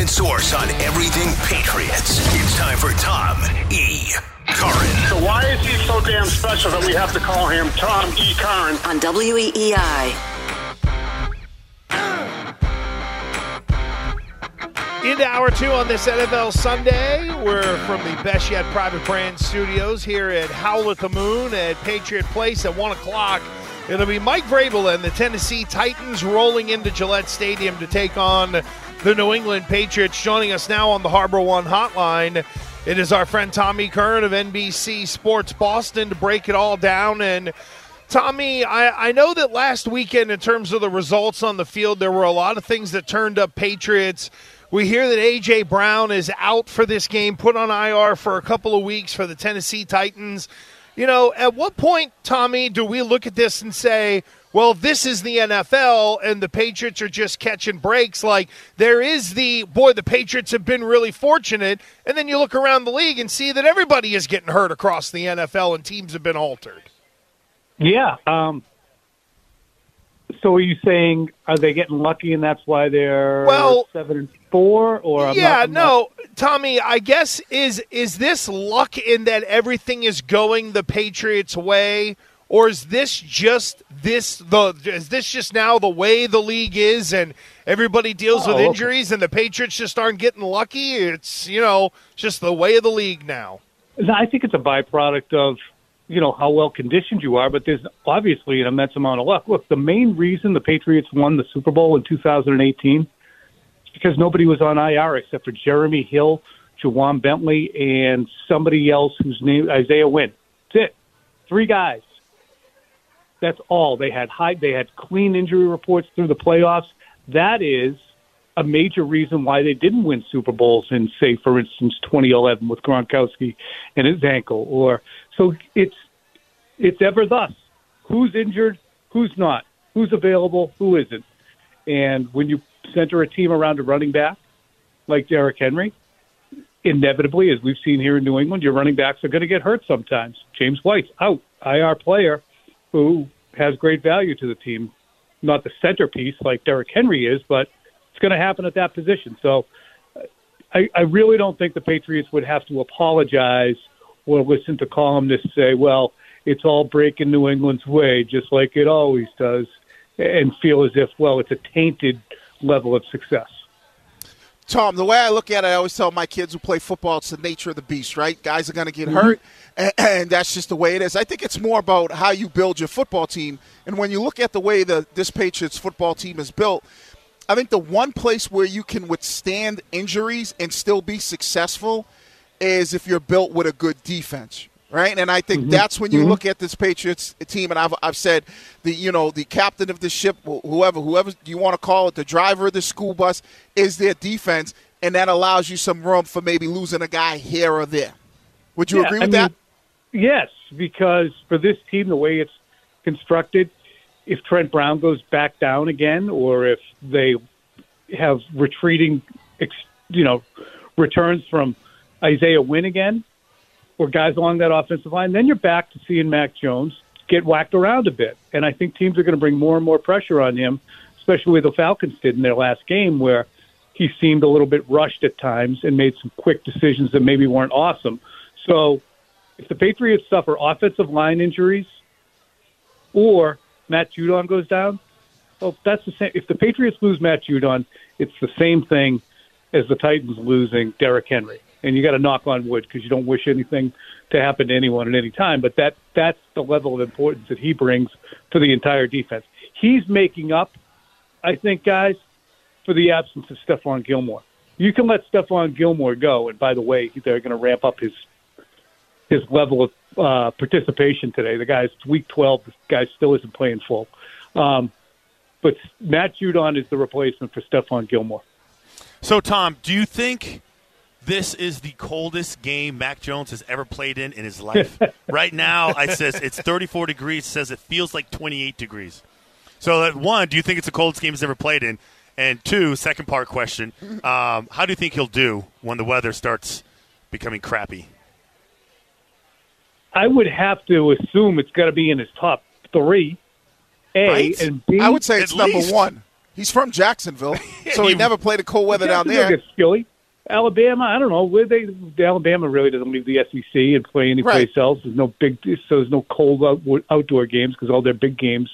confident source on everything Patriots. It's time for Tom E. Curran. So why is he so damn special that we have to call him Tom E. Curran? on WEEI. Into hour two on this NFL Sunday. We're from the Best Yet Private Brand Studios here at Howl at the Moon at Patriot Place at 1 o'clock. It'll be Mike Vrabel and the Tennessee Titans rolling into Gillette Stadium to take on the New England Patriots. Joining us now on the Harbor One hotline, it is our friend Tommy Curran of NBC Sports Boston to break it all down. And Tommy, I, I know that last weekend, in terms of the results on the field, there were a lot of things that turned up Patriots. We hear that A.J. Brown is out for this game, put on IR for a couple of weeks for the Tennessee Titans. You know, at what point, Tommy, do we look at this and say, well, this is the NFL and the Patriots are just catching breaks? Like, there is the, boy, the Patriots have been really fortunate. And then you look around the league and see that everybody is getting hurt across the NFL and teams have been altered. Yeah. Um, so are you saying are they getting lucky and that's why they're Well- seven and four? Or I'm yeah, not- no, Tommy. I guess is is this luck in that everything is going the Patriots' way, or is this just this the is this just now the way the league is and everybody deals Oh, with injuries and the Patriots just aren't getting lucky? It's you know just the way of the league now. I think it's a byproduct of you know how well conditioned you are, but there's obviously an immense amount of luck. Look, the main reason the Patriots won the Super Bowl in 2018 is because nobody was on IR except for Jeremy Hill, Ja'Whaun Bentley, and somebody else whose name Isaiah Wynn. That's it. Three guys. That's all. They had high they had clean injury reports through the playoffs. That is a major reason why they didn't win Super Bowls in, say, for instance, 2011 with Gronkowski and his ankle. Or so it's it's ever thus: who's injured, who's not, who's available, who isn't. And when you center a team around a running back like Derrick Henry, inevitably, as we've seen here in New England, your running backs are going to get hurt sometimes. James White's out, IR player, who has great value to the team. Not the centerpiece like Derrick Henry is, but it's going to happen at that position. So I, I really don't think the Patriots would have to apologize or listen to columnists say, well, it's all breaking New England's way, just like it always does, and feel as if, well, it's a tainted level of success. Tom, the way I look at it, I always tell my kids who play football, it's the nature of the beast, right? Guys are going to get mm-hmm. hurt, and, and that's just the way it is. I think it's more about how you build your football team. And when you look at the way the this Patriots football team is built, I think the one place where you can withstand injuries and still be successful is if you're built with a good defense, right? And I think mm-hmm. that's when you mm-hmm. look at this Patriots team. And I've, I've said the you know the captain of the ship, whoever whoever you want to call it, the driver of the school bus is their defense, and that allows you some room for maybe losing a guy here or there. Would you Yeah, agree I with mean, that? Yes, because for this team, the way it's constructed, if Trent Brown goes back down again, or if they have retreating, ex- you know, returns from Isaiah Wynn again, or guys along that offensive line, then you're back to seeing Mac Jones get whacked around a bit. And I think teams are going to bring more and more pressure on him, especially the Falcons did in their last game, where he seemed a little bit rushed at times and made some quick decisions that maybe weren't awesome. So if the Patriots suffer offensive line injuries or Matt Judon goes down, well, that's the same. If the Patriots lose Matt Judon, it's the same thing as the Titans losing Derrick Henry. And you got to knock on wood because you don't wish anything to happen to anyone at any time. But that that's the level of importance that he brings to the entire defense. He's making up, I think, guys, for the absence of Stephon Gilmore. You can let Stephon Gilmore go, and by the way, they're going to ramp up his his level of uh, participation today. The guy's week twelve. The guy still isn't playing full. Um, but Matt Judon is the replacement for Stephon Gilmore. So, Tom, do you think this is the coldest game Mac Jones has ever played in in his life? right now, I says it's 34 degrees. Says it feels like 28 degrees. So, that, one, do you think it's the coldest game he's ever played in? And two, second part question: um, How do you think he'll do when the weather starts becoming crappy? I would have to assume it's got to be in his top three. A Right? and B. I would say At it's number least. one. He's from Jacksonville, so he He- never played a cold weather down there. gets skilly. Alabama, I don't know. Where they Alabama really doesn't leave the SEC and play any place Right. else. There's no big, so there's no cold out, outdoor games because all their big games,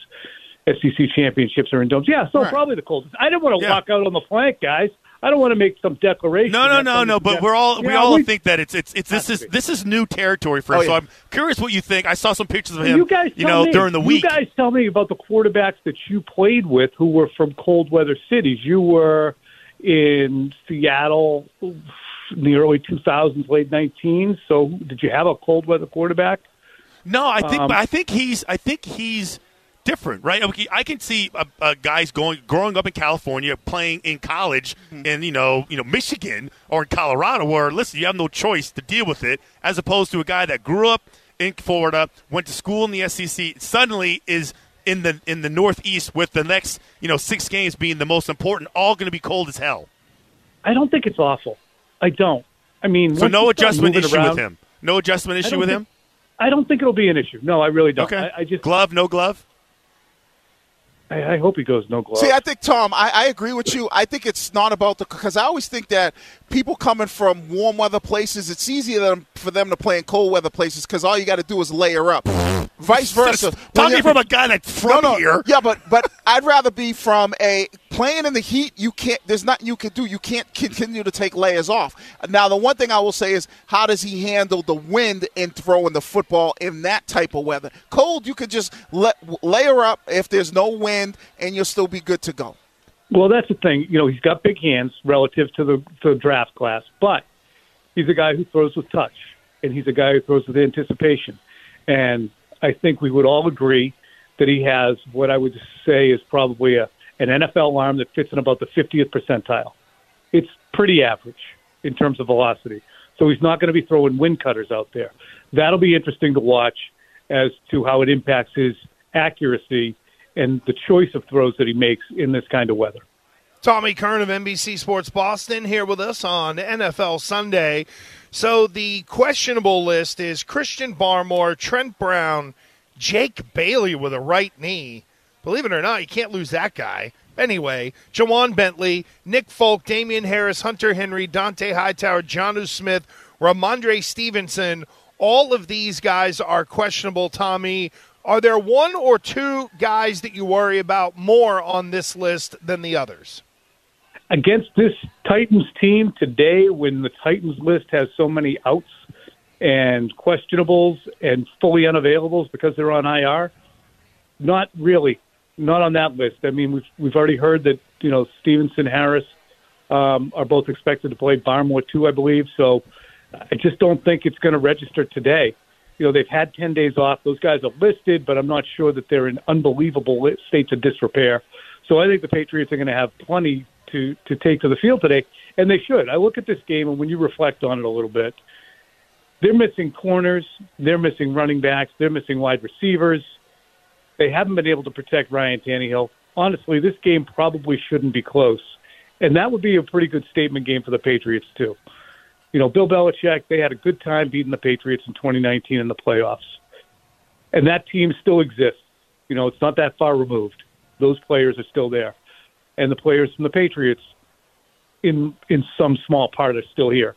SEC championships, are in domes. Yeah, so Right. probably the coldest. I didn't want to Yeah. walk out on the flank, guys. I don't want to make some declaration. No, no, no, no. But we're all we Yeah, all we- think that it's it's it's this is this is new territory for him. Oh, So. I'm curious what you think. I saw some pictures of him. You guys, you know, me. during the week. You guys tell me about the quarterbacks that you played with who were from cold weather cities. You were in Seattle in the early 2000s, late 19s. So, did you have a cold weather quarterback? No, I think Um, I think he's I think he's different, right? I can see uh, uh, guys going growing up in California, playing in college Mm-hmm. in you know you know Michigan or in Colorado, where listen, you have no choice to deal with it, as opposed to a guy that grew up in Florida, went to school in the SEC, suddenly is in the in the Northeast with the next you know six games being the most important, all going to be cold as hell. I don't think it's awful. I don't. I mean, So no adjustment issue around, with him. No adjustment issue with think- him. I don't think it'll be an issue. No, I really don't. Okay. I, I just, glove, no glove. I, I hope he goes no gloves. See, I think Tom, I, I agree with you. I think it's not about the because I always think that people coming from warm weather places, it's easier for them to play in cold weather places because all you got to do is layer up. Vice versa. When Talking from a guy that's from no, no, here. yeah, but but I'd rather be from a playing in the heat. You can't. There's nothing you can do. You can't continue to take layers off. Now, the one thing I will say is, how does he handle the wind and throwing the football in that type of weather? Cold, you could just let, layer up if there's no wind, and you'll still be good to go. Well, that's the thing. You know, he's got big hands relative to the, to the draft class, but he's a guy who throws with touch, and he's a guy who throws with anticipation. And I think we would all agree that he has what I would say is probably a, an NFL arm that fits in about the 50th percentile. It's pretty average in terms of velocity. So he's not going to be throwing wind cutters out there. That'll be interesting to watch as to how it impacts his accuracy and the choice of throws that he makes in this kind of weather. Tommy Curran of NBC Sports Boston here with us on NFL Sunday. So the questionable list is Christian Barmore, Trent Brown, Jake Bailey with a right knee. Believe it or not, you can't lose that guy. Anyway, Ja'Whaun Bentley, Nick Folk, Damien Harris, Hunter Henry, Dont'a Hightower, Jonnu Smith, Rhamondre Stevenson. All of these guys are questionable, Tommy. Are there one or two guys that you worry about more on this list than the others? Against this Titans team today, when the Titans list has so many outs and questionables and fully unavailables because they're on IR, not really, not on that list. I mean, we've we've already heard that you know Stevenson, Harris um, are both expected to play. Barmore too, I believe. So I just don't think it's going to register today. You know, they've had ten days off. Those guys are listed, but I'm not sure that they're in unbelievable states of disrepair. So I think the Patriots are going to have plenty to to take to the field today, and they should. I look at this game, and when you reflect on it a little bit, they're missing corners, they're missing running backs, they're missing wide receivers. They haven't been able to protect Ryan Tannehill. Honestly, this game probably shouldn't be close, and that would be a pretty good statement game for the Patriots too. You know, Bill Belichick, they had a good time beating the Patriots in 2019 in the playoffs, and that team still exists. You know, it's not that far removed. Those players are still there and the players from the Patriots, in in some small part, are still here.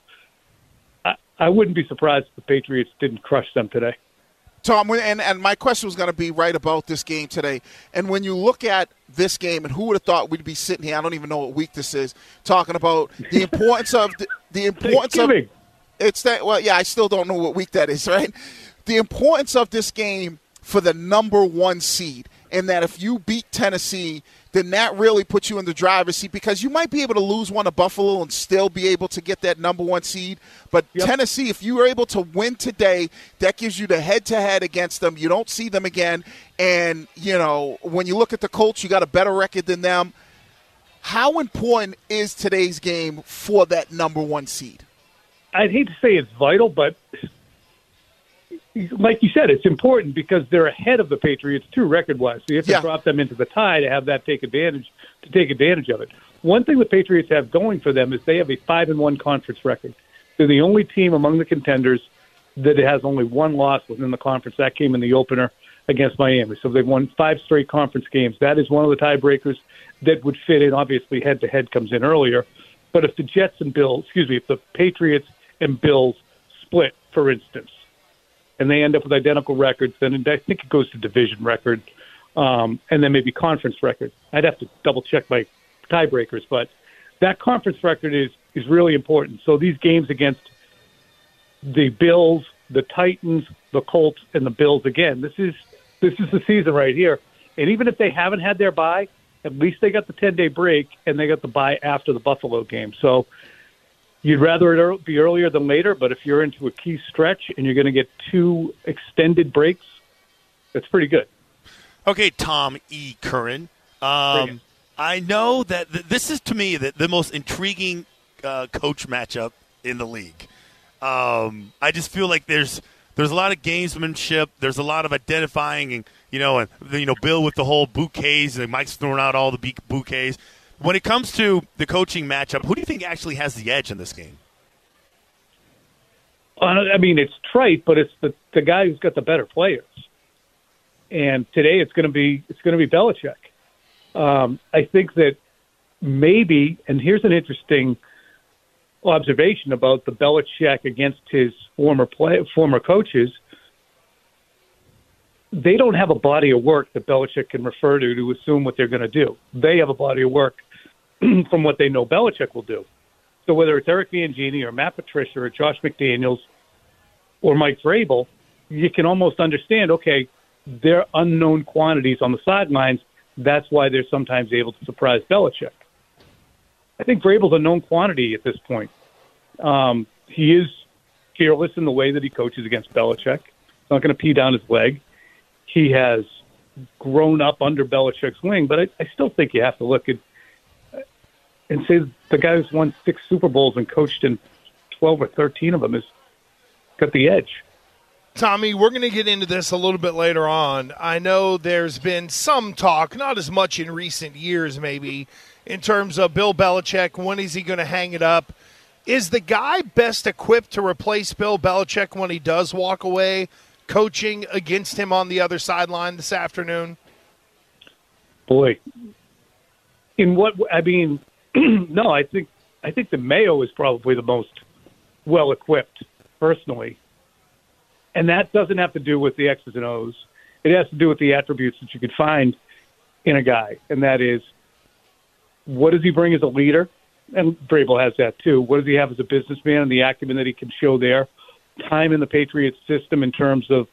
I, I wouldn't be surprised if the Patriots didn't crush them today. Tom, and, and my question was going to be right about this game today. And when you look at this game, and who would have thought we'd be sitting here? I don't even know what week this is, talking about the importance of the, the importance of it's that. Well, yeah, I still don't know what week that is, right? The importance of this game for the number one seed, and that if you beat Tennessee, then that really puts you in the driver's seat because you might be able to lose one to Buffalo and still be able to get that number one seed. But Yep. Tennessee, if you are able to win today, that gives you the head to head against them. You don't see them again. And, you know, when you look at the Colts, you got a better record than them. How important is today's game for that number one seed? I'd hate to say it's vital, but like you said, it's important because they're ahead of the Patriots too, record-wise. So you have to Yeah. drop them into the tie to have that take advantage to take advantage of it. One thing the Patriots have going for them is they have a five and one conference record. They're the only team among the contenders that has only one loss within the conference. That came in the opener against Miami. So they've won five straight conference games. That is one of the tiebreakers that would fit in. Obviously, head to head comes in earlier. But if the Jets and Bills, excuse me, if the Patriots and Bills split, for instance, and they end up with identical records, then I think it goes to division record, um, and then maybe conference record. I'd have to double check my tiebreakers, but that conference record is is really important. So these games against the Bills, the Titans, the Colts, and the Bills again. This is this is the season right here. And even if they haven't had their bye, at least they got the ten day break and they got the bye after the Buffalo game. So you'd rather it be earlier than later. But if you're into a key stretch and you're going to get two extended breaks, that's pretty good. Okay, Tom E. Curran. Um, I know that th- this is to me the, the most intriguing uh, coach matchup in the league. Um, I just feel like there's there's a lot of gamesmanship. There's a lot of identifying, and you know, and you know, Bill with the whole bouquets, and Mike's throwing out all the bouquets. When it comes to the coaching matchup, who do you think actually has the edge in this game? Uh, I mean, it's trite, but it's the the guy who's got the better players. And today, it's going to be it's going to be Belichick. Um, I think that maybe, and here's an interesting observation about the Belichick against his former play, former coaches. They don't have a body of work that Belichick can refer to to assume what they're going to do. They have a body of work from what they know Belichick will do. So whether it's Eric Mangini or Matt Patricia or Josh McDaniels or Mike Vrabel, you can almost understand. Okay, they're unknown quantities on the sidelines. That's why they're sometimes able to surprise Belichick. I think Vrabel's a known quantity at this point. Um, he is fearless in the way that he coaches against Belichick. He's not going to pee down his leg. He has grown up under Belichick's wing, but I, I still think you have to look at and say the guy who's won six Super Bowls and coached in twelve or thirteen of them has got the edge. Tommy, we're going to get into this a little bit later on. I know there's been some talk, not as much in recent years, maybe, in terms of Bill Belichick. When is he going to hang it up? Is the guy best equipped to replace Bill Belichick when he does walk away, coaching against him on the other sideline this afternoon? Boy, in what I mean, no, I think I think the Mayo is probably the most well equipped personally, and that doesn't have to do with the X's and O's. It has to do with the attributes that you could find in a guy, and that is what does he bring as a leader? And Vrabel has that too. What does he have as a businessman and the acumen that he can show there? Time in the Patriots system in terms of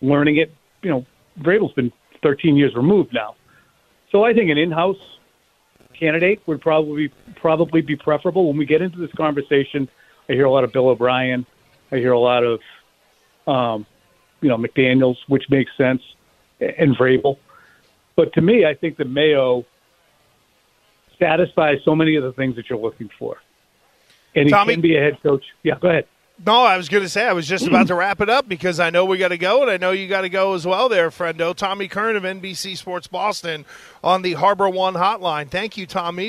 learning it. You know, Vrabel's been 13 years removed now. So I think an in-house candidate would probably probably be preferable. When we get into this conversation, I hear a lot of Bill O'Brien. I hear a lot of, um, you know, McDaniels, which makes sense, and Vrabel. But to me, I think the Mayo satisfies so many of the things that you're looking for. And he Tommy? can be a head coach. Yeah, go ahead. No, I was going to say I was just about to wrap it up because I know we got to go, and I know you got to go as well, there, friendo. Tommy Curran of NBC Sports Boston on the Harbor One Hotline. Thank you, Tommy.